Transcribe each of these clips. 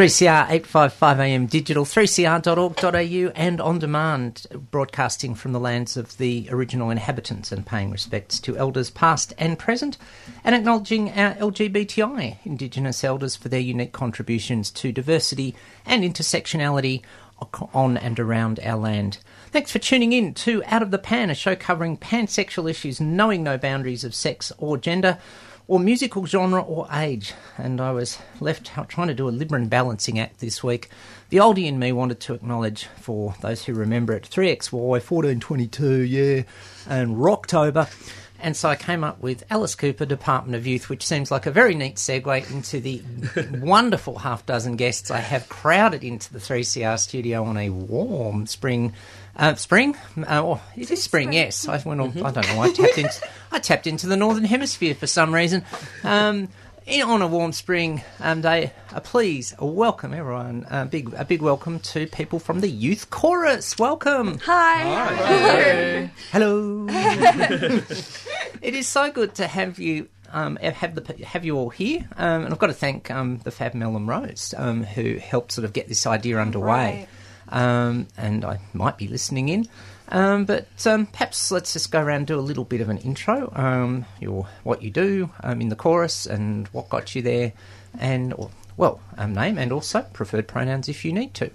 3CR 855am digital, 3cr.org.au and on demand, broadcasting from the lands of the original inhabitants and paying respects to elders past and present and acknowledging our LGBTI Indigenous elders for their unique contributions to diversity and intersectionality on and around our land. Thanks for tuning in to Out of the Pan, a show covering pansexual issues, knowing no boundaries of sex or gender or musical genre or age. And I was left trying to do a Libran balancing act this week. The oldie in me wanted to acknowledge, for those who remember it, 3XY, 1422, yeah, and Rocktober. And so I came up with Alice Cooper, Department of Youth, which seems like a very neat segue into the wonderful half dozen guests I have crowded into the 3CR studio on a warm spring. Uh, spring? Uh, oh, it is spring, yes. I, went on, I don't know. I tapped, into, I tapped into the northern hemisphere for some reason. Um, in, on a warm spring um, day, uh, please welcome everyone. A big, a big welcome to people from the youth chorus. Welcome. Hi. Hello. it is so good to have you. Um, have the have you all here, um, and I've got to thank um, the Fab Mel and Rose um, who helped sort of get this idea underway. Um, and I might be listening in, um, but um, perhaps let's just go around and do a little bit of an intro. Um, your what you do um, in the chorus and what got you there, and or, well, um, name and also preferred pronouns if you need to.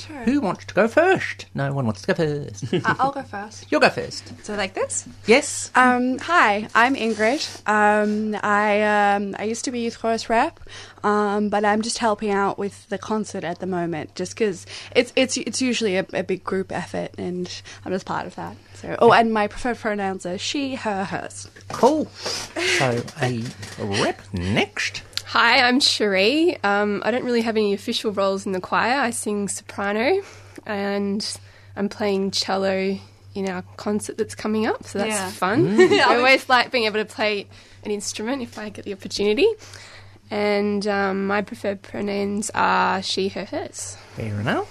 Sure. Who wants to go first? No one wants to go first. Uh, I'll go first. You'll go first. So like this. Yes. Um, hi, I'm Ingrid. Um, I um, I used to be youth chorus rep, um, but I'm just helping out with the concert at the moment, just because it's it's it's usually a, a big group effort, and I'm just part of that. So, oh, and my preferred pronouns are she, her, hers. Cool. So a rep next. Hi, I'm Cherie. Um, I don't really have any official roles in the choir. I sing soprano and I'm playing cello in our concert that's coming up, so that's Yeah. fun. I always like being able to play an instrument if I get the opportunity. And um, my preferred pronouns are she, her, hers. Fair enough.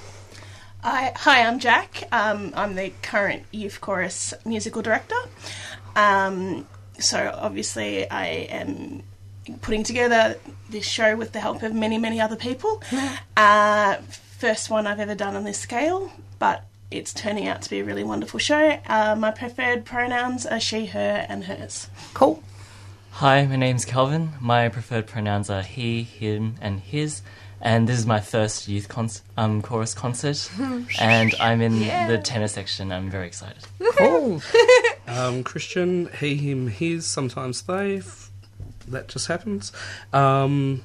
Hi, hi, I'm Jack. Um, I'm the current youth chorus musical director. Um, so obviously, I am putting together this show with the help of many, many other people. uh, first one I've ever done on this scale, but it's turning out to be a really wonderful show. Uh, my preferred pronouns are she, her, and hers. Cool. Hi, my name's Calvin. My preferred pronouns are he, him, and his. And this is my first youth cons- um, chorus concert, and I'm in the tenor section. I'm very excited. Cool. Um, Christian, he, him, his, sometimes they. F- that just happens. Um,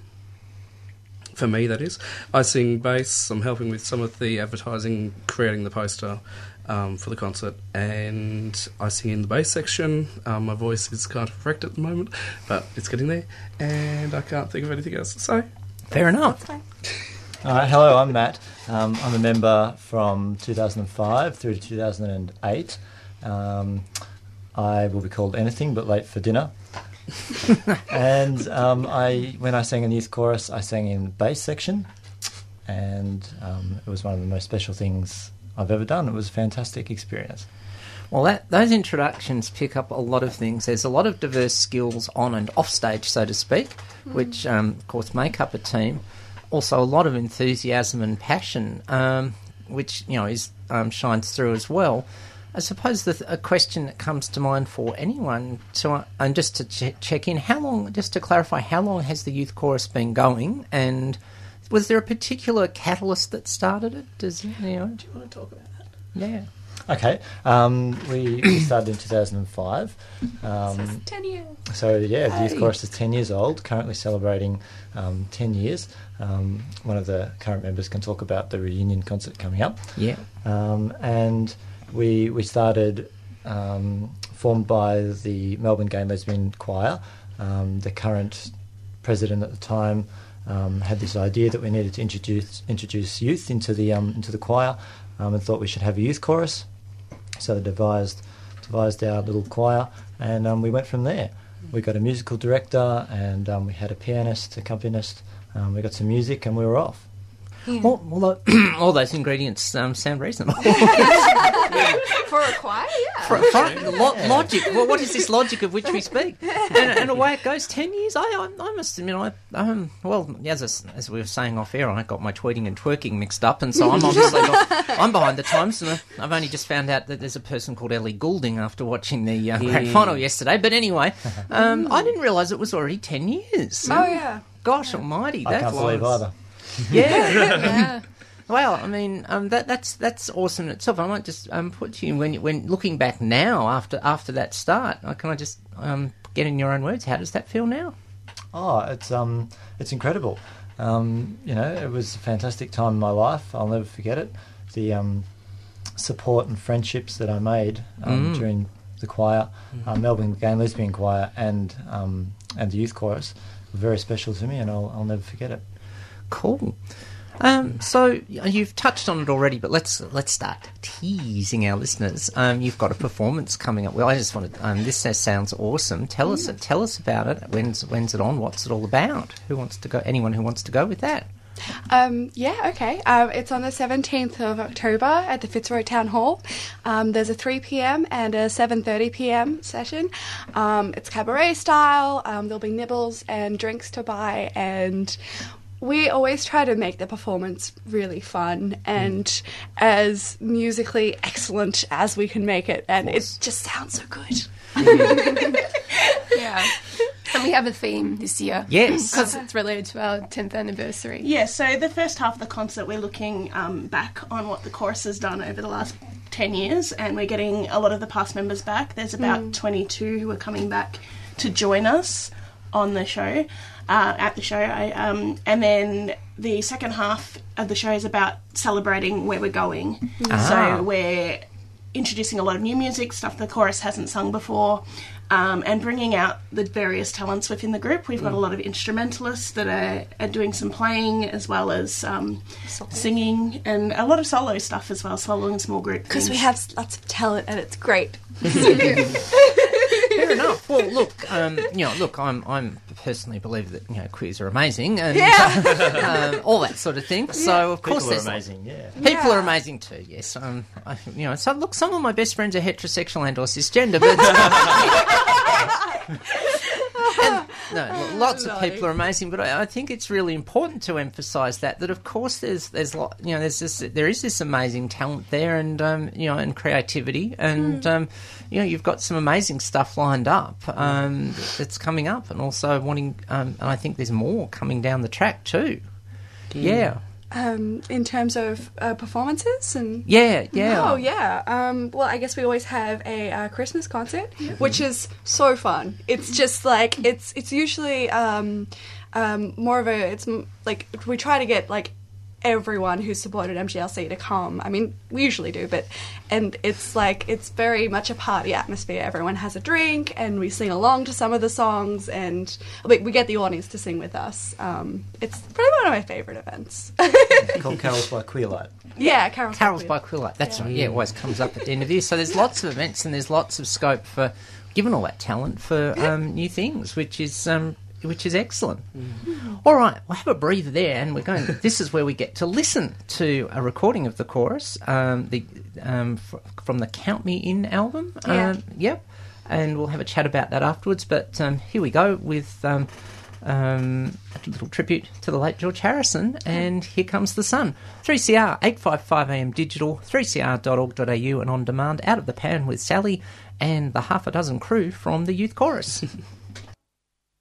for me, that is. I sing bass. I'm helping with some of the advertising, creating the poster um, for the concert, and I sing in the bass section. Um, my voice is kind of wrecked at the moment, but it's getting there, and I can't think of anything else to say. Fair enough. Uh, hello, I'm Matt. Um, I'm a member from 2005 through to 2008. Um, I will be called anything but late for dinner. and um, I, when I sang in the youth chorus, I sang in the bass section, and um, it was one of the most special things I've ever done. It was a fantastic experience. Well, that, those introductions pick up a lot of things. There's a lot of diverse skills on and off stage, so to speak, which, um, of course, make up a team. Also, a lot of enthusiasm and passion, um, which you know is um, shines through as well. I suppose the, a question that comes to mind for anyone to uh, and just to che- check in, how long? Just to clarify, how long has the youth chorus been going? And was there a particular catalyst that started it? Does you know? Do you want to talk about that? Yeah. Okay, um, we, we started in 2005. Um, Ten years. so yeah, the Youth Chorus is 10 years old, currently celebrating um, 10 years. Um, one of the current members can talk about the reunion concert coming up. Yeah. Um, and we we started um, formed by the Melbourne Gay Lesbian Choir. Um, the current president at the time um, had this idea that we needed to introduce introduce youth into the um, into the choir, um, and thought we should have a youth chorus. So they devised devised our little choir, and um, we went from there. We got a musical director, and um, we had a pianist, accompanist. Um, we got some music, and we were off. All, all, tho- all those ingredients um, sound reasonable. For a choir, yeah. For- for- lo- logic. Well, what is this logic of which we speak? And, and away it goes. Ten years. I, I, I must admit, I um, well, as I- as we were saying off air, I got my tweeting and twerking mixed up, and so I'm obviously not, I'm behind the times. And I- I've only just found out that there's a person called Ellie Goulding after watching the uh, grand final yesterday. But anyway, um, I didn't realise it was already ten years. Oh yeah. Gosh Almighty! I that can't believe was- either. Yeah. Well, I mean, um, that, that's that's awesome in itself. I might just um, put to you when when looking back now after after that start. Can I just um, get in your own words? How does that feel now? Oh, it's um, it's incredible. Um, you know, it was a fantastic time in my life. I'll never forget it. The um, support and friendships that I made um, Mm. during the choir, uh, Melbourne Gay and Lesbian Choir, and um, and the youth chorus were very special to me, and I'll, I'll never forget it. Cool. Um, so you've touched on it already, but let's let's start teasing our listeners. Um, you've got a performance coming up. Well, I just wanted. Um, this sounds awesome. Tell us tell us about it. When's when's it on? What's it all about? Who wants to go? Anyone who wants to go with that? Um, yeah, okay. Um, it's on the 17th of October at the Fitzroy Town Hall. Um, there's a 3 p.m. and a 7:30 p.m. session. Um, it's cabaret style. Um, there'll be nibbles and drinks to buy, and we always try to make the performance really fun and as musically excellent as we can make it. And it just sounds so good. Yeah. And we have a theme this year. Yes. Because it's related to our 10th anniversary. Yeah, so the first half of the concert, we're looking um, back on what the chorus has done over the last 10 years, and we're getting a lot of the past members back. There's about 22 who are coming back to join us on the show, uh, at the show. I, um, and then the second half of the show is about celebrating where we're going. Ah. So we're introducing a lot of new music, stuff the chorus hasn't sung before, um, and bringing out the various talents within the group. We've got a lot of instrumentalists that are, are doing some playing as well as um, singing and a lot of solo stuff as well, solo and small group. Because we have lots of talent and it's great. Fair enough. Well, look, um, you know, look, I'm, I'm personally believe that you know queers are amazing and um, all that sort of thing. So of course, People are amazing, yeah. People are amazing too. Yes, um, I, you know. So look, some of my best friends are heterosexual and or cisgender, but And, no, lots of people are amazing. But I, I think it's really important to emphasise that that of course there's there's lot you know there's this there is this amazing talent there and um, you know and creativity and um, you know you've got some amazing stuff lined up um, that's coming up and also wanting um, and I think there's more coming down the track too. Yeah. Um, in terms of uh, performances and Yeah, yeah. Oh yeah. Um, well, I guess we always have a uh, Christmas concert, which is so fun. It's just like it's it's usually um, um, more of a it's like we try to get like everyone who supported MGLC to come. I mean, we usually do, but and it's like it's very much a party atmosphere. Everyone has a drink, and we sing along to some of the songs, and like, we get the audience to sing with us. Um, it's probably one of my favorite events. Called Carols by Queerlight. yeah, Carol's, Carols by Queerlight. That's right. Yeah, it always comes up at the end of the year. So there's lots of events and there's lots of scope for, given all that talent, for um, new things, which is um, which is excellent. All right, we'll have a breather there, and we're going. this is where we get to listen to a recording of the chorus, um, the um, fr- from the Count Me In album. Yeah. Um, yep, and we'll have a chat about that afterwards. But um, here we go with. Um, um, a little tribute to the late George Harrison, and here comes the sun. 3CR, 855am digital, 3cr.org.au, and on demand, out of the pan with Sally and the half a dozen crew from the youth chorus.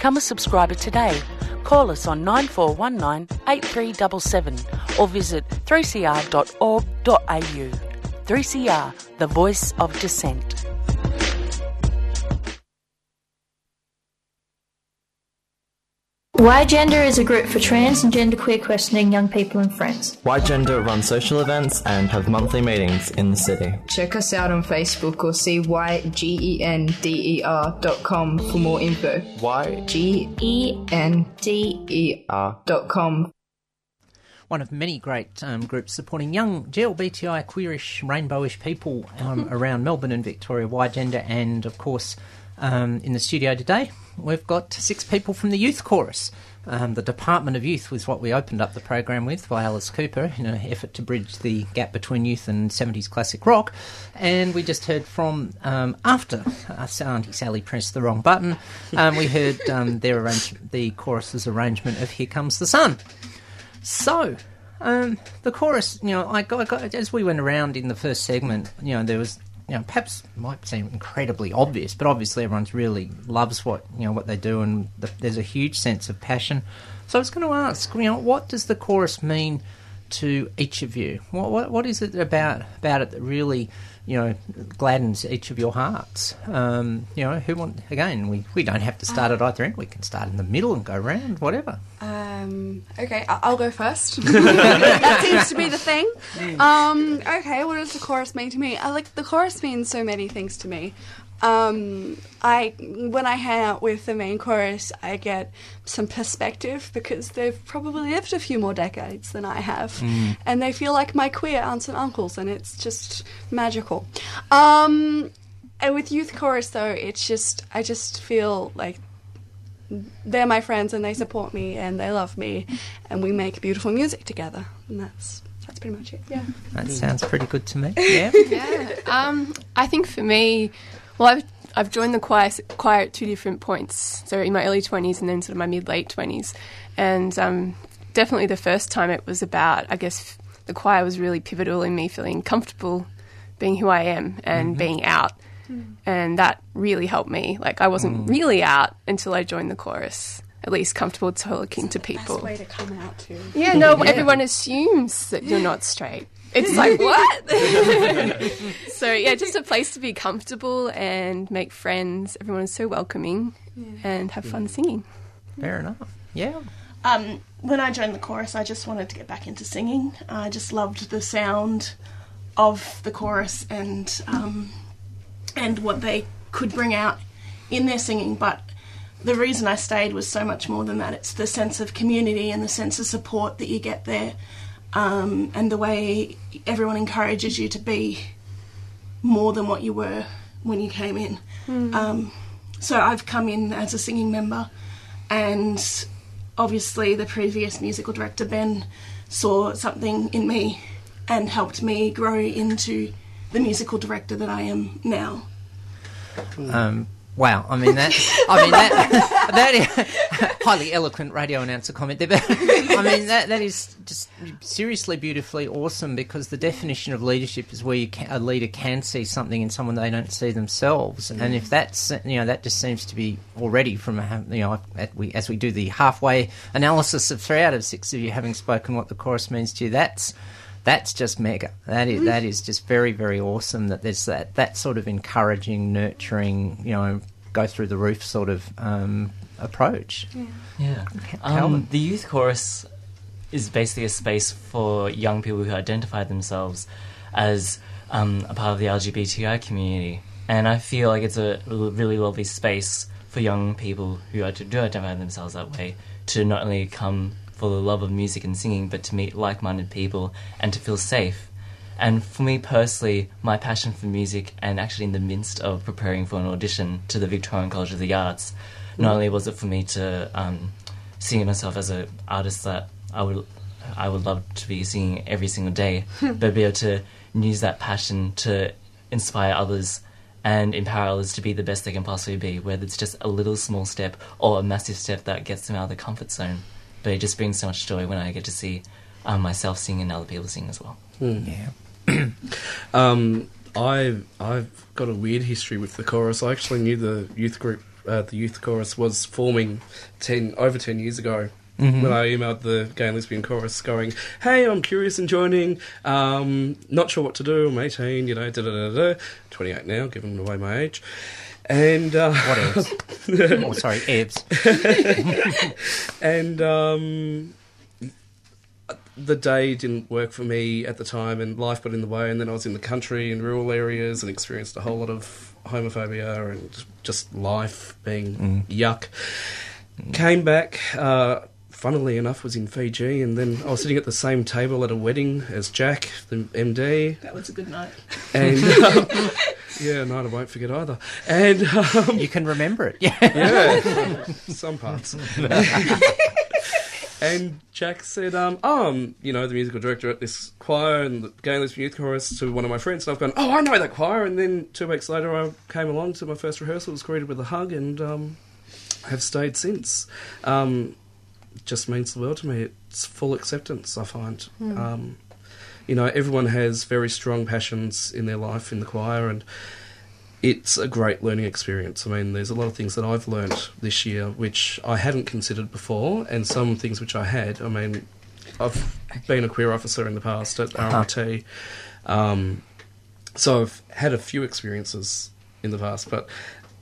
Become a subscriber today. Call us on 9419 8377 or visit 3cr.org.au. 3CR, the voice of dissent. Y Gender is a group for trans and genderqueer questioning young people and friends. Y Gender run social events and have monthly meetings in the city. Check us out on Facebook or see ygender.com for more info. Y G E N D E R dot com. One of many great um, groups supporting young GLBTI, queerish, rainbowish people um, around Melbourne and Victoria, Y Gender, and of course um, in the studio today we've got six people from the Youth Chorus. Um, the Department of Youth was what we opened up the program with by Alice Cooper in an effort to bridge the gap between youth and 70s classic rock. And we just heard from, um, after uh, Auntie Sally pressed the wrong button, um, we heard um, their arrange- the chorus's arrangement of Here Comes the Sun. So, um, the chorus, you know, I got, I got, as we went around in the first segment, you know, there was you know, perhaps might seem incredibly obvious, but obviously everyone's really loves what you know what they do, and the, there's a huge sense of passion. So I was going to ask, you know, what does the chorus mean to each of you? What what, what is it about about it that really you know gladdens each of your hearts? Um, you know, who want again? We we don't have to start at either end. We can start in the middle and go round, whatever. Um, okay, I- I'll go first. that seems to be the thing. Um, okay, what does the chorus mean to me? I like the chorus means so many things to me. Um, I when I hang out with the main chorus, I get some perspective because they've probably lived a few more decades than I have, Mm. and they feel like my queer aunts and uncles, and it's just magical. Um, and with youth chorus, though, it's just I just feel like they're my friends and they support me and they love me and we make beautiful music together and that's that's pretty much it yeah That sounds pretty good to me. Yeah. yeah. Um, I think for me, well, I've I've joined the choir choir at two different points. So in my early twenties and then sort of my mid late twenties, and um, definitely the first time it was about. I guess the choir was really pivotal in me feeling comfortable being who I am and Mhm. being out. Mm. And that really helped me. Like I wasn't Mm. really out until I joined the chorus. At least comfortable talking to people. way to come out too Yeah, no, Yeah. everyone assumes that you're not straight. It's like, what? so, yeah, just a place to be comfortable and make friends. Everyone is so welcoming and have fun singing. Fair enough. Yeah. Um, when I joined the chorus, I just wanted to get back into singing. I just loved the sound of the chorus and um, and what they could bring out in their singing. But the reason I stayed was so much more than that. It's the sense of community and the sense of support that you get there, um, and the way everyone encourages you to be more than what you were when you came in. Mm. Um, so I've come in as a singing member, and obviously the previous musical director Ben saw something in me and helped me grow into the musical director that I am now. Um, wow, I mean that. I mean that. that is, highly eloquent radio announcer comment there, but I mean that. That is just seriously beautifully awesome because the definition of leadership is where you can, a leader can see something in someone they don't see themselves, and if mm. that's you know that just seems to be already from a, you know at we, as we do the halfway analysis of three out of six of you having spoken what the chorus means to you. That's that's just mega. That is mm. that is just very very awesome. That there's that that sort of encouraging, nurturing, you know, go through the roof sort of um, approach. Yeah. Calvin. Um, the youth chorus is basically a space for young people who identify themselves as um, a part of the LGBTI community. And I feel like it's a really lovely space for young people who ide- do identify themselves that way to not only come for the love of music and singing, but to meet like minded people and to feel safe. And for me personally, my passion for music, and actually in the midst of preparing for an audition to the Victorian College of the Arts, not only was it for me to um, seeing myself as an artist that I would I would love to be singing every single day, but be able to use that passion to inspire others and empower others to be the best they can possibly be, whether it's just a little small step or a massive step that gets them out of the comfort zone. But it just brings so much joy when I get to see um, myself sing and other people sing as well. Yeah. Um, I I've got a weird history with the chorus. I actually knew the youth group, uh, the youth chorus was forming ten over ten years ago. Mhm. When I emailed the gay and lesbian chorus, going, "Hey, I'm curious in joining. Um, not sure what to do. I'm 18. You know, da da da da. 28 now, giving away my age." And uh, What else? oh, sorry, Ebs. and um, the day didn't work for me at the time, and life got in the way. And then I was in the country in rural areas and experienced a whole lot of homophobia and just life being yuck. Came back. Uh, funnily enough, was in Fiji, and then I was sitting at the same table at a wedding as Jack, the MD. That was a good night. And um, yeah, night I won't forget either. And um, you can remember it. Yeah, yeah, some parts. and Jack said, um, "Oh, I'm, you know, the musical director at this choir and the Gay Youth Chorus." To one of my friends, and I've gone, "Oh, I know that choir." And then two weeks later, I came along to my first rehearsal, was greeted with a hug, and um, have stayed since. Um, it just means the world to me. It's full acceptance. I find. Mm. Um, you know, everyone has very strong passions in their life in the choir, and it's a great learning experience. I mean, there's a lot of things that I've learnt this year which I hadn't considered before, and some things which I had. I mean, I've been a queer officer in the past at Uh-huh. Um, so I've had a few experiences in the past, but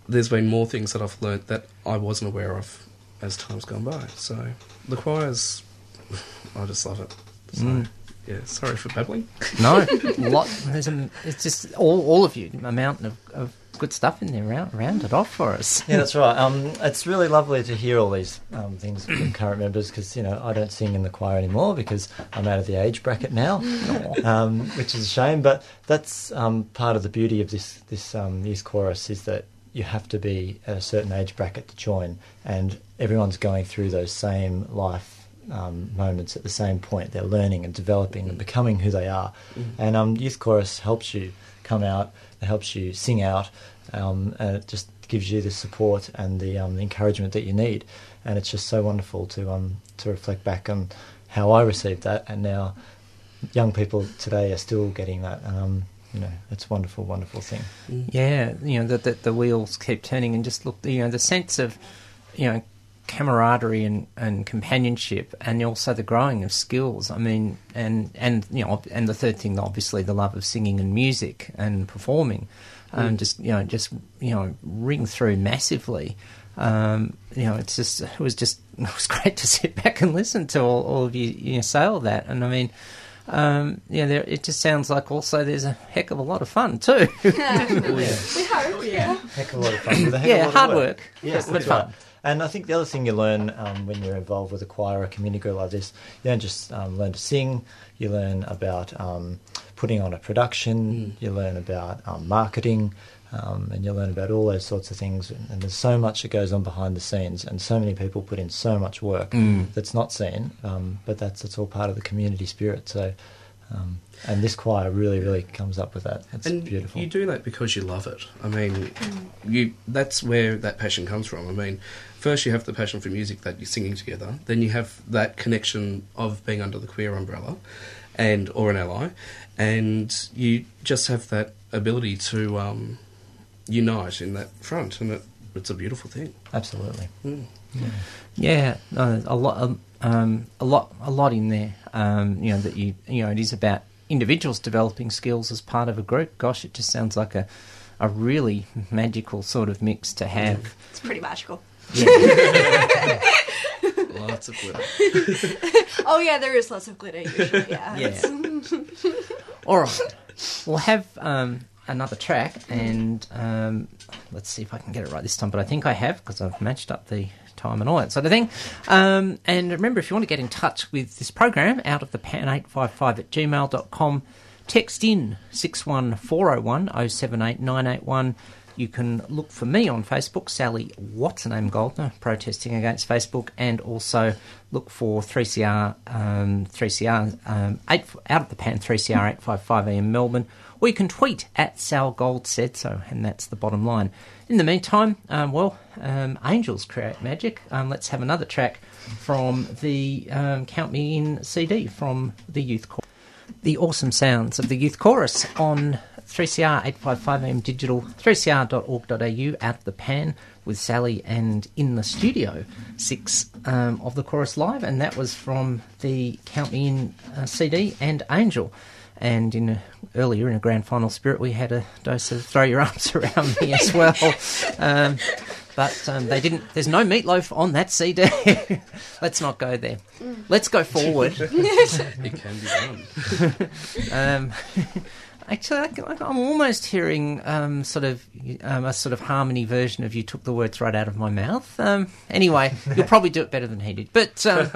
there's been more things that I've learnt that I wasn't aware of as time's gone by. So the choirs, I just love it. So, Mm. Yeah, sorry for babbling. No, lot. There's a, it's just all, all of you, a mountain of, of good stuff in there. Round, round it off for us. Yeah, that's right. Um, it's really lovely to hear all these um, things from current members because you know I don't sing in the choir anymore because I'm out of the age bracket now, um, which is a shame. But that's um, part of the beauty of this this um, youth chorus is that you have to be at a certain age bracket to join, and everyone's going through those same life. Um, moments at the same point, they're learning and developing and becoming who they are, Mm. and um, youth chorus helps you come out, it helps you sing out, um, and it just gives you the support and the, um, the encouragement that you need. And it's just so wonderful to um, to reflect back on how I received that, and now young people today are still getting that. Um, you know, it's a wonderful, wonderful thing. Yeah, you know that the, the wheels keep turning, and just look, you know, the sense of, you know, camaraderie and, and companionship, and also the growing of skills. I mean, and and you know, and the third thing, obviously, the love of singing and music and performing, um, Mm. just you know, just you know, ring through massively. Um, you know, it's just it was just it was great to sit back and listen to all, all of you, you know, say all that, and I mean. Um, yeah, there, it just sounds like also there's a heck of a lot of fun too. Yeah. We hope, yeah. Heck of a lot of fun. With a heck Yeah, of a lot hard of work. work, Yes, but that's fun. And I think the other thing you learn um, when you're involved with a choir or a community group like this, you don't just um, learn to sing. You learn about um, putting on a production. You learn about um, marketing, um, and you learn about all those sorts of things. And, there's so much that goes on behind the scenes, and so many people put in so much work Mm. that's not seen. Um, but that's it's all part of the community spirit. So. Um, and this choir really, really comes up with that. It's and beautiful. you do that because you love it. I mean, you that's where that passion comes from. I mean, first you have the passion for music that you're singing together. Then you have that connection of being under the queer umbrella, and or an ally, and you just have that ability to um, unite in that front, and it, it's a beautiful thing. Absolutely. Mm. Yeah, no, a lot, um, um, a lot, a lot in there. Um, you know that you, you know, it is about individuals developing skills as part of a group. Gosh, it just sounds like a, a really magical sort of mix to have. It's pretty magical. Lots of glitter. oh yeah, there is lots of glitter usually. Yeah. Yeah. All right, we'll have um, another track, and um, let's see if I can get it right this time. But I think I have because I've matched up the time and all that sort of thing. Um, and remember, if you want to get in touch with this program, out of the pan eight five five at gmail.com, text in six one four zero one zero seven eight nine eight one. You can look for me on Facebook, Sally What's her name Goldner, protesting against Facebook, and also look for 3CR, um, 3CR, um, eight, out of the pan, 3CR 855 AM Melbourne, or you can tweet at Sal Gold said so, and that's the bottom line. In the meantime, um, well, um, angels create magic. Um, let's have another track from the um, Count Me In CD from the Youth Chorus. The awesome sounds of the Youth Chorus on 3CR 855am digital, 3cr.org.au out the pan with Sally and in the studio, six um, of the chorus live, and that was from the Count Me In uh, CD and Angel. And in a, earlier in a grand final spirit, we had a dose of throw your arms around me as well. Um, but um, they didn't. There's no meatloaf on that CD. Let's not go there. Let's go forward. it can be done. Actually, I, I'm almost hearing um, sort of um, a sort of harmony version of "You took the words right out of my mouth." Um, anyway, you'll probably do it better than he did. But um,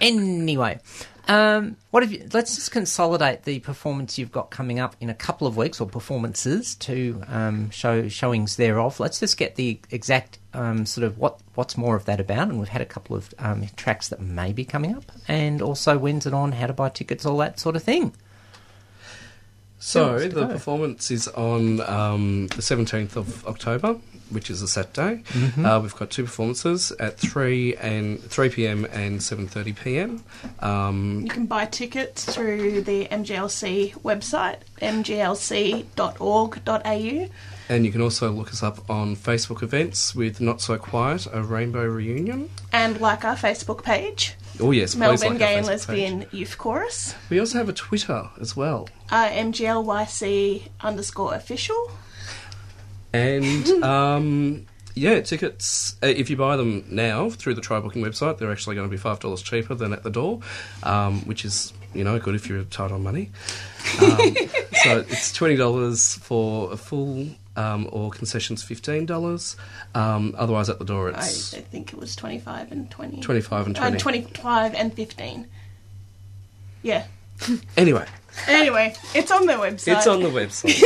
anyway, um, what have you? Let's just consolidate the performance you've got coming up in a couple of weeks, or performances to um, show showings thereof. Let's just get the exact um, sort of what what's more of that about, and we've had a couple of um, tracks that may be coming up, and also when's it on, how to buy tickets, all that sort of thing. So the go? performance is on um, the seventeenth of October, which is a Saturday. Mhm. Uh, we've got two performances at three and three pm and seven thirty pm. Um, You can buy tickets through the MGLC website, mglc.org.au. and you can also look us up on Facebook events with Not So Quiet, a rainbow reunion. And like our Facebook page, Oh yes, Melbourne like Gay and Lesbian page. Youth Chorus, We also have a Twitter as well. uh, MGLYC underscore official. And um, yeah, tickets. Uh, if you buy them now through the try booking website, they're actually going to be five dollars cheaper than at the door, um, which is you know good if you're tight on money. Um, so it's twenty dollars for a full. Um, or concessions fifteen dollars. Um, otherwise, at the door I, I think it was 25 and 20. 25 and Uh, 20. 25 and 15. Yeah. anyway. Anyway, it's on their website. It's on the website,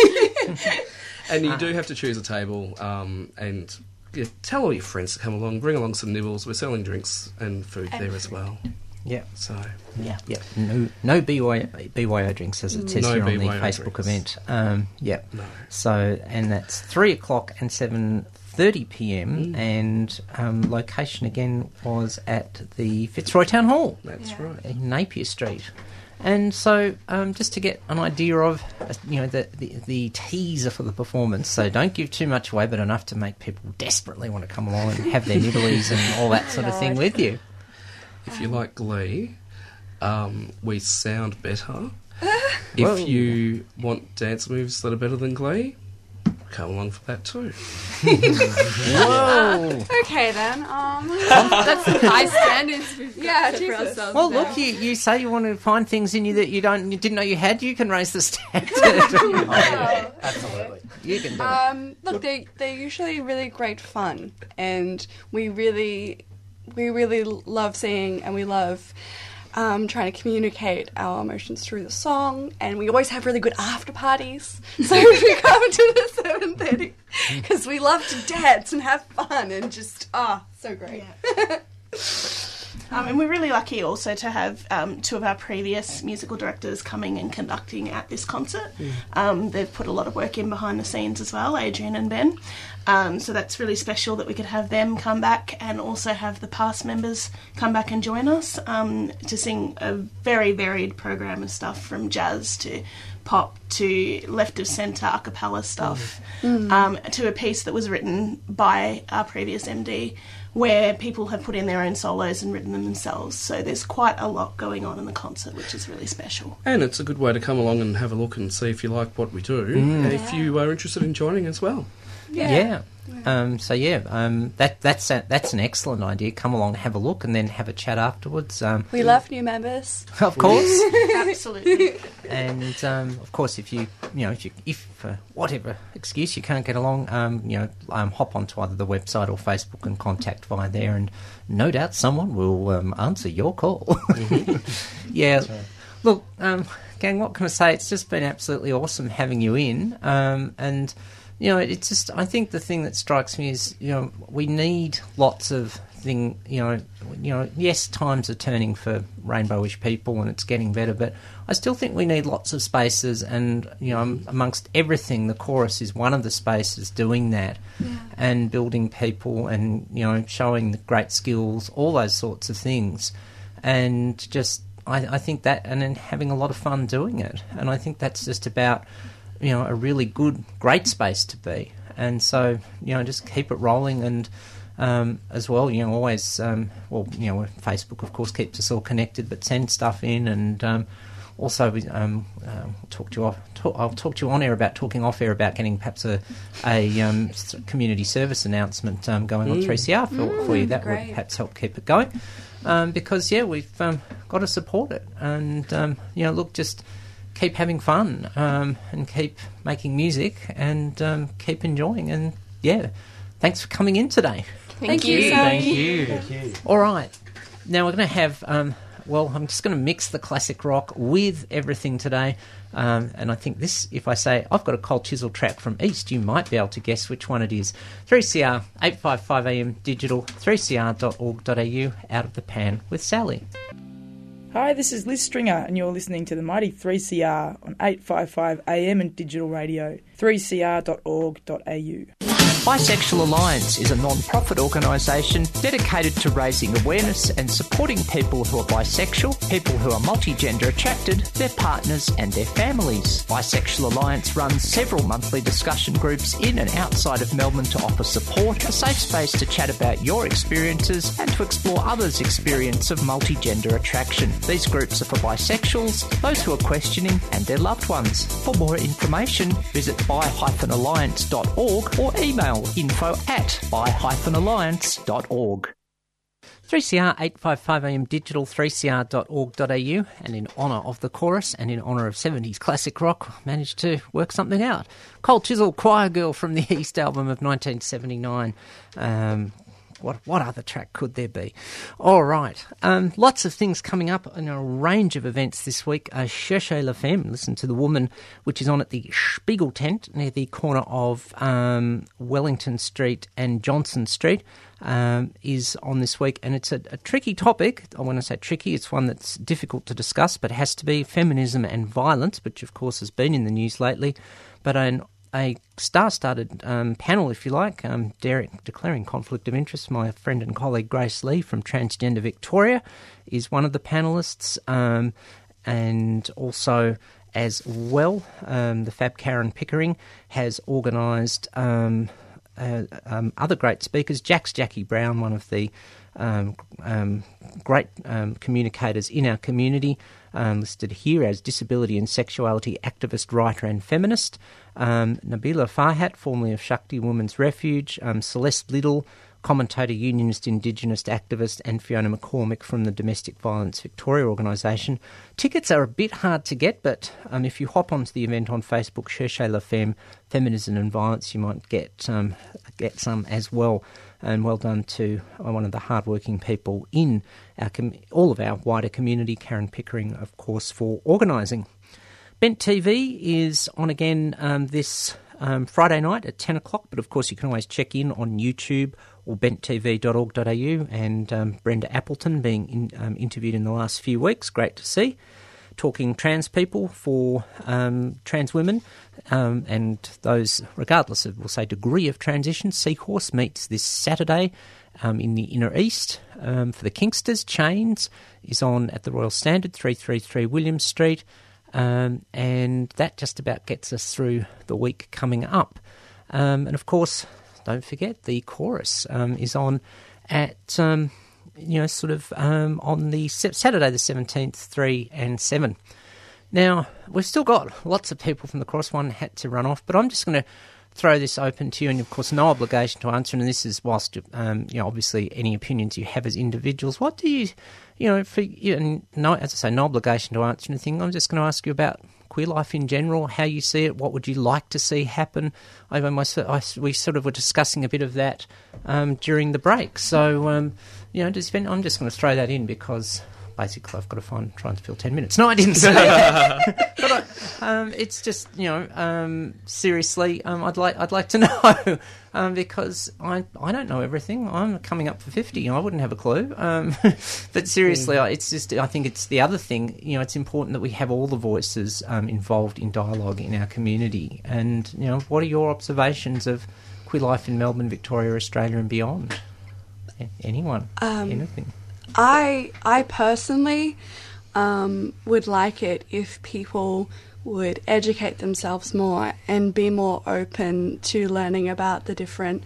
and you do have to choose a table. Um, and yeah, tell all your friends to come along. Bring along some nibbles. We're selling drinks and food And there as well. Yeah. So Yeah, yeah. No, no BY, BYO drinks as it says No here on the Facebook drinks. event. Um, yeah. No. So, and that's three o'clock and seven thirty p.m. Mm. And um, location again was at the Fitzroy Town Hall. That's right. in Napier Street. And so, um, just to get an idea of, uh, you know, the, the the teaser for the performance. So don't give too much away, but enough to make people desperately want to come along and have their nibblies and all that sort of thing with you. If you like Glee, um, we sound better. Whoa. if you want dance moves that are better than Glee, come along for that too. Whoa! Okay then. Um, That's some high standards we've got Yeah, set for Jesus. ourselves Well, now. look, you, you say you want to find things in you that you don't you didn't know you had. You can raise the standard. Absolutely. You can do it. Um, look, they they're usually really great fun, and we really we really love seeing and we love um, trying to communicate our emotions through the song, and we always have really good after parties. So we come to the seven thirty, because we love to dance and have fun and just ah, so great. Um, and we're really lucky also to have um, two of our previous musical directors coming and conducting at this concert. Um, they've put a lot of work in behind the scenes as well, Adrian and Ben. Um, so that's really special that we could have them come back and also have the past members come back and join us um, to sing a very varied program of stuff from jazz to pop to left of centre a cappella stuff um, to a piece that was written by our previous MD where people have put in their own solos and written them themselves. So there's quite a lot going on in the concert, which is really special. And it's a good way to come along and have a look and see if you like what we do, Mm. and if you are interested in joining as well. Yeah. Um, so yeah, um, that that's a, that's an excellent idea. Come along, have a look, and then have a chat afterwards. Um, We love new members. of course. Absolutely. and um, of course, if you you know if you if for whatever excuse you can't get along, um, you know, um, hop onto either the website or Facebook and contact via there, and no doubt someone will um, answer your call. yeah. Look, um, gang, what can I say? It's just been absolutely awesome having you in, um, and you know, it's just. I think the thing that strikes me is, you know, we need lots of thing. You know, you know, yes, times are turning for rainbowish people, and it's getting better. But I still think we need lots of spaces, and you know, amongst everything, the chorus is one of the spaces doing that, and building people, and you know, showing the great skills, all those sorts of things, and just. I, I think that, and then having a lot of fun doing it, and I think that's just about you know a really good, great space to be. And so you know, just keep it rolling and. Um, as well, you know, always, um, well, you know, Facebook, of course, keeps us all connected, but send stuff in and um, also we, um, uh, talk to you off, talk, I'll talk to you on air about talking off air about getting perhaps a, a um, community service announcement um, going on Mm. 3CR for, for you. Mm, That would perhaps help keep it going. Um, because, yeah, we've um, got to support it. And, um, you know, look, just keep having fun um, and keep making music and um, keep enjoying. And, yeah, thanks for coming in today. Thank Thank you. you. Thank you. Thank you. All right. Now we're going to have, um, well, I'm just going to mix the classic rock with everything today. Um, and I think this, if I say I've got a cold chisel track from East, you might be able to guess which one it is. 3CR, 855 AM digital, 3cr.org.au, out of the pan with Sally. Hi, this is Liz Stringer, and you're listening to the Mighty 3CR on 855 AM and digital radio, 3cr.org.au. Bisexual Alliance is a non profit organisation dedicated to raising awareness and supporting people who are bisexual, people who are multigender attracted, their partners, and their families. Bisexual Alliance runs several monthly discussion groups in and outside of Melbourne to offer support, a safe space to chat about your experiences, and to explore others' experience of multigender attraction. These groups are for bisexuals, those who are questioning, and their loved ones. For more information, visit bi-alliance.org or email info at bi-alliance.org. 3CR 855am digital 3cr.org.au and in honour of the chorus and in honour of 70s classic rock managed to work something out. Cold Chisel Choir Girl from the East album of 1979. Um, what what other track could there be? All right, um, lots of things coming up in a range of events this week. Uh, Cherchez la Femme, listen to the woman, which is on at the Spiegel tent near the corner of um, Wellington Street and Johnston Street. Um, is on this week, and it's a, a tricky topic. I want to say tricky. It's one that's difficult to discuss, but has to be feminism and violence, which of course has been in the news lately. But an a star-studded um, panel, if you like, um, declaring conflict of interest. My friend and colleague Grace Lee from Transgender Victoria is one of the panelists, um, and also as well, um, the Fab Karen Pickering has organised um, uh, um, other great speakers. Jack's Jackie Brown, one of the great communicators in our community, um, listed here as disability and sexuality activist, writer, and feminist. Um, Nabila Farhat, formerly of Shakti Women's Refuge. Um, Celeste Liddle, commentator, unionist, Indigenous activist, and Fiona McCormick from the Domestic Violence Victoria organisation. Tickets are a bit hard to get, but um, if you hop onto the event on Facebook, Cherchez la Femme, Feminism and Violence, you might get um, get some as well. And well done to uh, one of the hardworking people in our com- all of our wider community, Karen Pickering, of course, for organising. Bent TV is on again um, this um, Friday night at 10 o'clock, but of course you can always check in on YouTube or benttv.org.au and um, Brenda Appleton being in, um, interviewed in the last few weeks. Great to see. Talking trans people for um, trans women um, and those, regardless of, we'll say, degree of transition. Seahorse meets this Saturday um, in the Inner East um, for the Kingsters. Chains is on at the Royal Standard, 333 William Street. Um, and that just about gets us through the week coming up. Um, and of course, don't forget the chorus is on at um, you know sort of um, on the Saturday the seventeenth, three and seven. Now we've still got lots of people from the Cross One had to run off, but I'm just going to throw this open to you, and of course, no obligation to answer. And this is whilst um, you know, obviously, any opinions you have as individuals. What do you, you know, for you, and no, as I say, no obligation to answer anything. I'm just going to ask you about queer life in general, how you see it, what would you like to see happen. I, my, I, we sort of were discussing a bit of that um, during the break. So, um, you know, just, I'm just going to throw that in because basically I've got to find try and fill ten minutes. No, I didn't say that. but I, um, it's just you know um, seriously, um, I'd like I'd like to know um, because I I don't know everything. I'm coming up for fifty. I wouldn't have a clue. Um, but seriously, I it's just I think it's the other thing. You know, it's important that we have all the voices um, involved in dialogue in our community. And you know, what are your observations of queer life in Melbourne, Victoria, Australia, and beyond? Anyone? Um, Anything? I I personally um, would like it if people would educate themselves more and be more open to learning about the different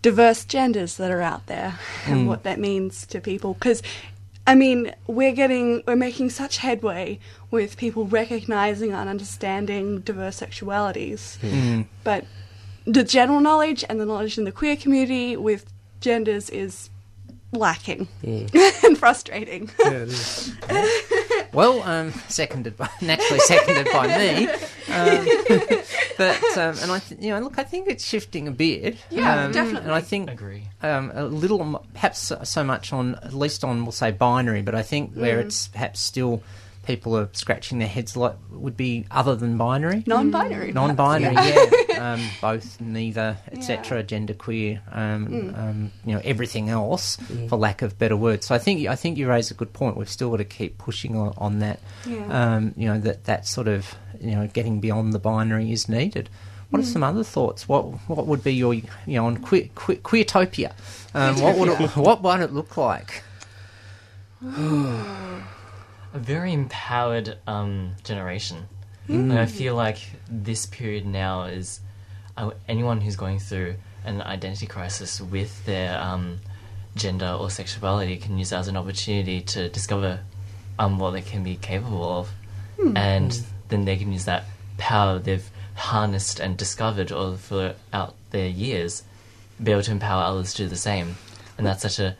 diverse genders that are out there and Mm. what that means to people because I mean, we're getting, we're making such headway with people recognizing and understanding diverse sexualities. Mm. But the general knowledge and the knowledge in the queer community with genders is lacking and frustrating. Yeah, it is. Well, um, seconded by naturally seconded by me, um, but um, and I th- you know look I think it's shifting a bit. Yeah, um, definitely. And I think Agree. um, a little perhaps so- so much on at least on we'll say binary, but I think where Mm. it's perhaps still people are scratching their heads like would be other than binary, Non-binary, perhaps, non-binary, yeah. yeah, um, both, neither, etc., genderqueer, um, Mm. um, you know, everything else, Mm. for lack of better words. So I think I think you raise a good point. We've still got to keep pushing on, on that. Yeah. Um, you know that that sort of you know getting beyond the binary is needed. What are Mm. some other thoughts? What what would be your you know on queer, queer, queertopia? Um, what would it, what might it look like? a very empowered um, generation. Mm. And I feel like this period now is uh, anyone who's going through an identity crisis with their um, gender or sexuality can use that as an opportunity to discover um, what they can be capable of, Hmm. and Mm. then they can use that power they've harnessed and discovered all throughout their years, be able to empower others to do the same, and that's such a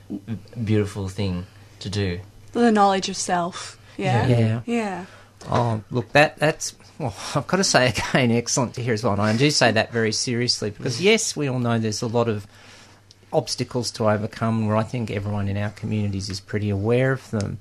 beautiful thing to do. The knowledge of self. Yeah. Yeah. Yeah. Oh, look, that that's. Well, I've got to say again, excellent to hear as well. And I do say that very seriously because yes, we all know there's a lot of obstacles to overcome. Where I think everyone in our communities is pretty aware of them.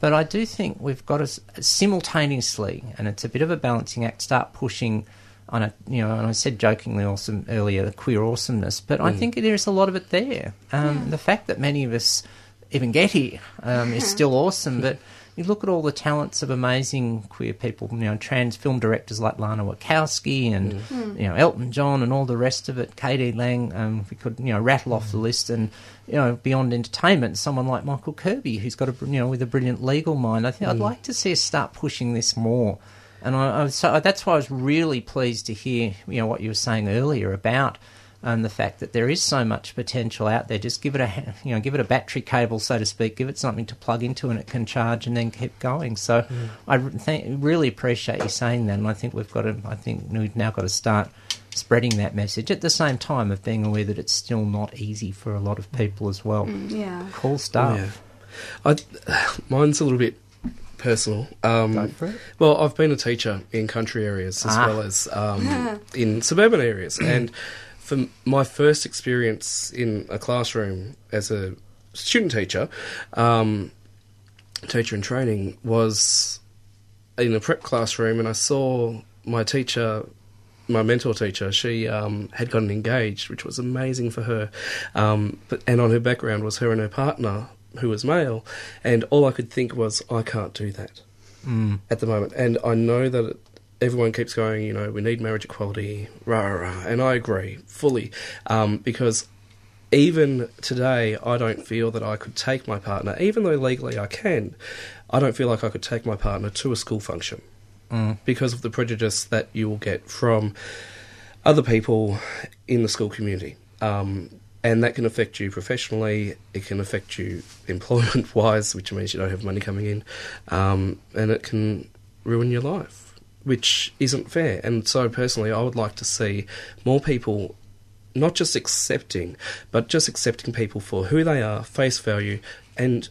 But I do think we've got to simultaneously, and it's a bit of a balancing act, start pushing on a, you know, and I said jokingly awesome earlier, the queer awesomeness, but I Mm. think there's a lot of it there. Um, The fact that many of us even get here um, is still awesome, but you look at all the talents of amazing queer people, you know, trans film directors like Lana Wachowski and, Mm. you know, Elton John and all the rest of it, k.d. lang, um, we could, you know, rattle off the list and, you know, beyond entertainment, someone like Michael Kirby, who's got a, you know, with a brilliant legal mind. I think I'd Mm. like to see us start pushing this more. And I, I so that's why I was really pleased to hear, you know, what you were saying earlier about um, the fact that there is so much potential out there. Just give it a, you know, give it a battery cable, so to speak. Give it something to plug into, and it can charge and then keep going. So, I th- really appreciate you saying that, and I think we've got to, I think we've now got to start spreading that message at the same time of being aware that it's still not easy for a lot of people as well. Mm, yeah. Cool stuff. Yeah. I, mine's a little bit personal. Um, Go for it. Well, I've been a teacher in country areas as Ah. well as um, in suburban areas, and for my first experience in a classroom as a student teacher, um, teacher in training was in a prep classroom, and I saw my teacher. My mentor teacher, she um, had gotten engaged, which was amazing for her. Um, but and on her background was her and her partner, who was male, and all I could think was, I can't do that Mm. at the moment. And I know that it, everyone keeps going, you know, we need marriage equality, rah, rah, rah. And I agree fully um, because even today, I don't feel that I could take my partner, even though legally I can, I don't feel like I could take my partner to a school function Mm. because of the prejudice that you will get from other people in the school community. Um, and that can affect you professionally, it can affect you employment wise, which means you don't have money coming in, um, and it can ruin your life, which isn't fair. And so, personally, I would like to see more people not just accepting, but just accepting people for who they are, face value, and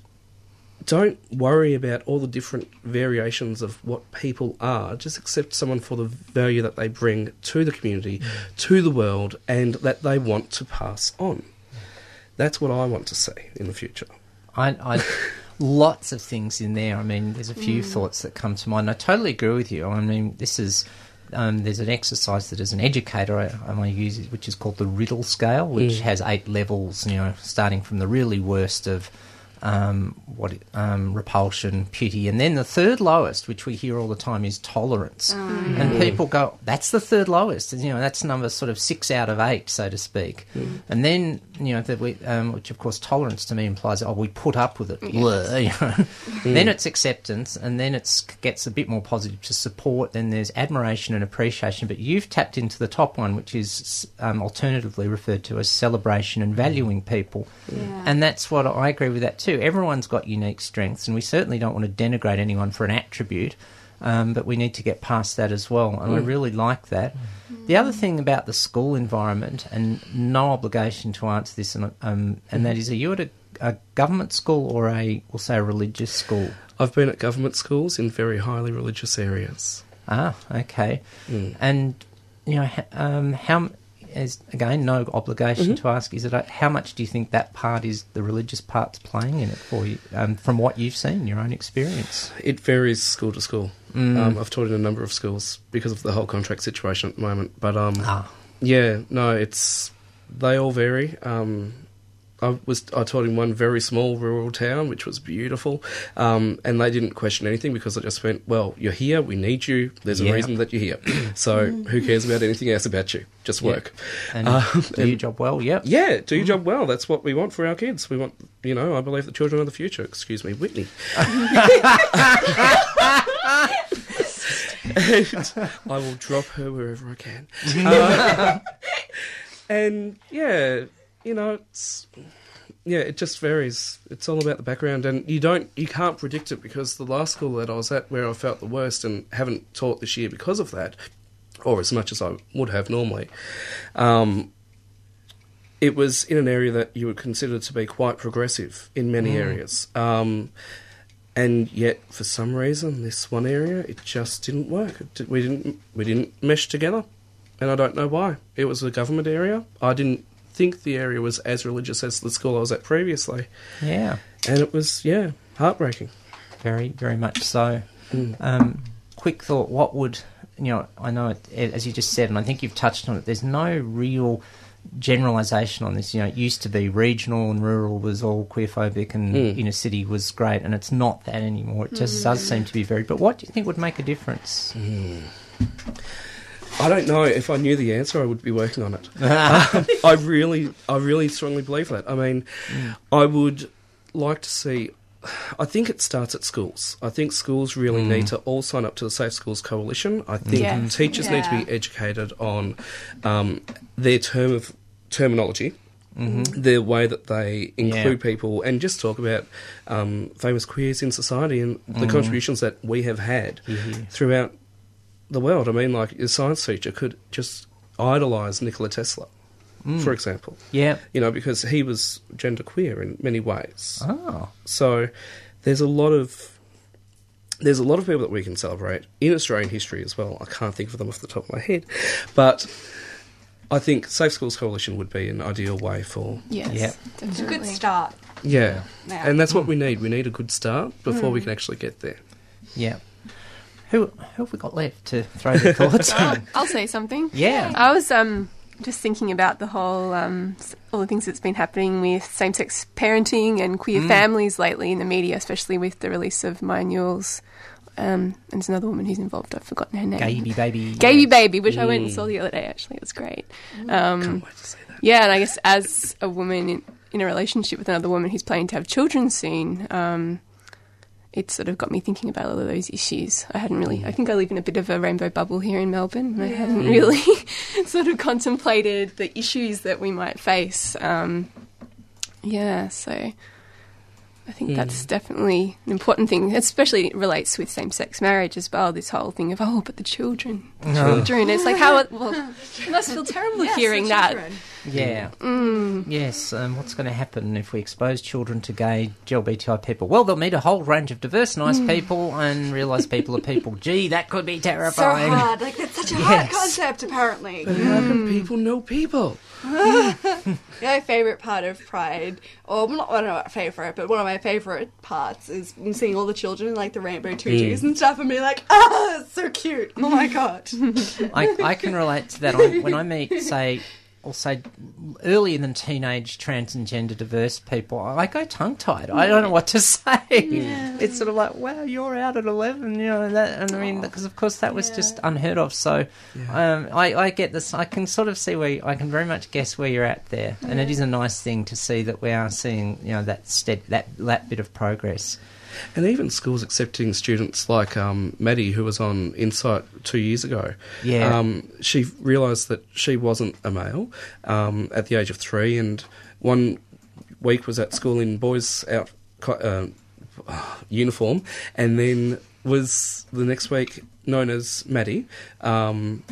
don't worry about all the different variations of what people are. Just accept someone for the value that they bring to the community, to the world, and that they want to pass on. That's what I want to see in the future. I, I lots of things in there. I mean, there's a few Mm. thoughts that come to mind. I totally agree with you. I mean, this is. Um, there's an exercise that, as an educator, I, I use, which is called the Riddle Scale, which has eight levels. You know, starting from the really worst of um, what um, repulsion, pity, and then the third lowest, which we hear all the time, is tolerance. Mm. And people go, "That's the third lowest," and you know that's number sort of six out of eight, so to speak. Mm. And then you know that we, um, which of course tolerance to me implies, oh, we put up with it. Yes. Blah, you know. Mm. Then it's acceptance, and then it gets a bit more positive to support. Then there's admiration and appreciation. But you've tapped into the top one, which is um, alternatively referred to as celebration and valuing people. Yeah. And that's what I agree with that too. Everyone's got unique strengths, and we certainly don't want to denigrate anyone for an attribute. Um, but we need to get past that as well, and I Mm. really like that. The other thing about the school environment, and no obligation to answer this, and, um, and that is, are you at a, a government school or a, we'll say, a religious school? I've been at government schools in very highly religious areas. Ah, okay. Mm. And you know, um, how is again no obligation Mhm. to ask. Is it a, how much do you think that part is the religious part's playing in it for you, um, from what you've seen, your own experience? It varies school to school. Mm. Um, I've taught in a number of schools because of the whole contract situation at the moment. But um, Ah. yeah, no, it's they all vary. Um, I was I taught in one very small rural town, which was beautiful, um, and they didn't question anything because I just went, "Well, you're here. We need you. There's Yeah. a reason that you're here. So who cares about anything else about you? Just Yeah. work And Um, do your job well. Yep. Yeah, do your job well. That's what we want for our kids. We want, you know, I believe the children are the future. Excuse me, Whitney. and I will drop her wherever I can. Uh, and yeah, you know, it's yeah, it just varies. It's all about the background, and you don't, you can't predict it because the last school that I was at, where I felt the worst, and haven't taught this year because of that, or as much as I would have normally. Um, it was in an area that you would consider to be quite progressive in many Mm. areas. Um, and yet, for some reason, this one area it just didn't work. It we didn't we didn't mesh together, and I don't know why. It was a government area. I didn't think the area was as religious as the school I was at previously. Yeah. and it was yeah heartbreaking. Very, very much so. Mm. Um, quick thought: What would you know? I know, it, as you just said, and I think you've touched on it. There's no real generalisation on this. You know, it used to be regional and rural was all queerphobic, and Mm. inner city was great, and it's not that anymore. It just does seem to be very. But what do you think would make a difference? I don't know. If I knew the answer, I would be working on it. Um, I really, I really strongly believe that. I mean, I would like to see. I think it starts at schools. I think schools really Mm. need to all sign up to the Safe Schools Coalition. I think Yeah. teachers need to be educated on um, their term of terminology. Mhm. Their way that they include Yeah. people and just talk about um, famous queers in society and the Mm. contributions that we have had Hear, hear. throughout the world. I mean, like a science teacher could just idolise Nikola Tesla, Mm. for example. Yeah. You know, because he was genderqueer in many ways. Oh. So there's a lot of there's a lot of people that we can celebrate in Australian history as well. I can't think of them off the top of my head, but I think Safe Schools Coalition would be an ideal way for Yes, Yep. It's a good start. yeah, Yeah. and that's what we need. We need a good start before we Mm. can actually get there. Yeah. Who, who have we got left to throw their thoughts I'll. I'll say something. Yeah. I was um, just thinking about the whole, um, all the things that's been happening with same sex parenting and queer Mm. families lately in the media, especially with the release of Maya Newell's. Um, and there's another woman who's involved. I've forgotten her name. Gayby Baby. Gayby Baby, which I went and saw the other day. Actually, it was great. Um, Yeah, and I guess as a woman in, in a relationship with another woman who's planning to have children soon, um, it sort of got me thinking about all of those issues. I hadn't really. I think I live in a bit of a rainbow bubble here in Melbourne, and I hadn't Mm. really sort of contemplated the issues that we might face. Um, yeah, so I think Mm. that's definitely an important thing, especially it relates with same-sex marriage as well. This whole thing of oh, but the children, the No. children. It's like how well, it must feel terrible Yes, hearing that. Children. Yeah. Mm. Yes. Um, what's going to happen if we expose children to gay LGBTI people? Well, they'll meet a whole range of diverse, nice Mm. people and realise people are people. Gee, that could be terrifying. So terrifying. hard. Like that's such such a hard concept, apparently. But how can people know people? my favorite part of Pride, or well, not, one of my favorite, but one of my favorite parts is seeing all the children in like the rainbow tutus Mm. and stuff, and being like, "Ah, it's so cute! Oh my god!" I, I can relate to that. I, when I meet, say, or say earlier than teenage trans and gender diverse people, I go tongue tied. I don't know what to say. It's sort of like, wow, you're out at eleven, you know, that, and I mean, because of course that was just unheard of. So, um, I, I get this. I can sort of see where you, I can very much guess where you're at there, and it is a nice thing to see that we are seeing, you know, that stead, that that bit of progress. And even schools accepting students like um, Maddie, who was on Insight two years ago. Yeah. Um, she realised that she wasn't a male um, at the age of three, and one week was at school in boys' out uh, uniform, and then was the next week known as Maddie. Um,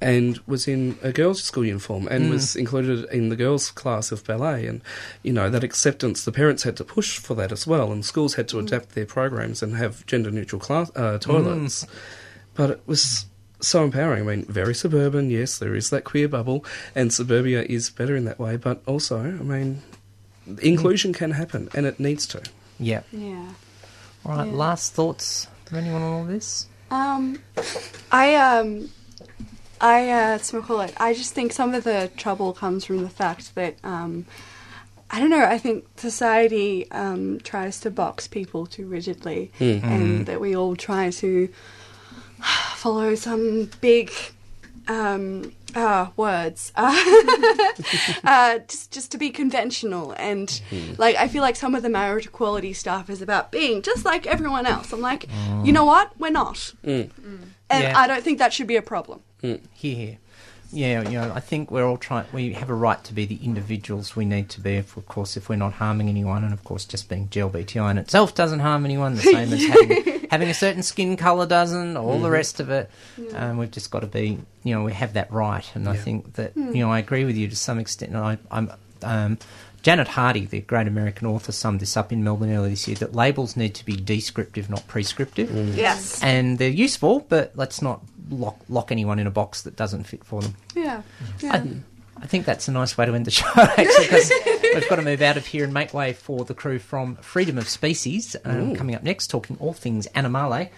and was in a girls' school uniform and Mm. was included in the girls' class of ballet. And, you know, that acceptance, the parents had to push for that as well, and schools had to adapt their programs and have gender neutral class, uh, toilets. But it was so empowering. I mean, very suburban, yes, there is that queer bubble, and suburbia is better in that way, but also, I mean, inclusion can happen, and it needs to. Yeah. Yeah. All right. Yeah. Last thoughts from anyone on all this? Um, I um, I uh, so call it. I just think some of the trouble comes from the fact that um, I don't know. I think society um, tries to box people too rigidly, Mm. and Mm. that we all try to follow some big um, uh, words, uh, just just to be conventional. And Mhm. like, I feel like some of the marriage equality stuff is about being just like everyone else. I'm like, Mm. you know what? We're not, Mm. And Yeah. I don't think that should be a problem. Here, here. Yeah, you know, I think we're all trying. We have a right to be the individuals we need to be. If, of course, if we're not harming anyone, and of course, just being GLBTI in itself doesn't harm anyone. The same as having, having a certain skin color doesn't, all the Mhm. rest of it. Um, we've just got to be, you know, we have that right. And I think that, Hmm. you know, I agree with you to some extent. And I, I'm. Um, Janet Hardy, the great American author, summed this up in Melbourne earlier this year that labels need to be descriptive, not prescriptive. Yes. And they're useful, but let's not lock, lock anyone in a box that doesn't fit for them. Yeah. I, I think that's a nice way to end the show, actually, because we've got to move out of here and make way for the crew from Freedom of Species, um, coming up next, talking all things animale.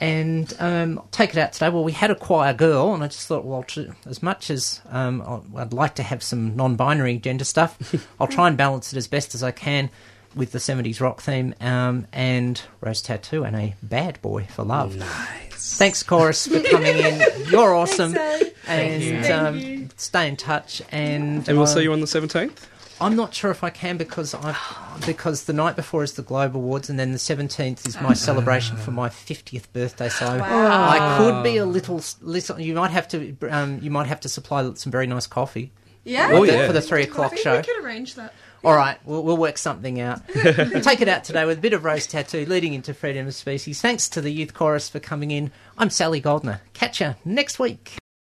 And um, take it out today. Well, we had a choir girl, and I just thought, well, tr- as much as um, I- I'd like to have some non binary gender stuff, I'll try and balance it as best as I can with the 70s rock theme um, and Rose Tattoo and a bad boy for love. Nice. Thanks, Chorus, for coming in. You're awesome. Thank and you. Um, stay in touch. And, And we'll um, see you on the 17th? I'm not sure if I can because I because the night before is the Globe Awards and then the 17th is my celebration for my 50th birthday. So Wow. I could be a little, little. You might have to um, you might have to supply some very nice coffee. Yeah. for Oh, the- yeah. for the three o'clock I think show. we could arrange that. All right, we'll, we'll work something out. Take it out today with a bit of rose tattoo leading into freedom of species. Thanks to the youth chorus for coming in. I'm Sally Goldner. Catch you next week.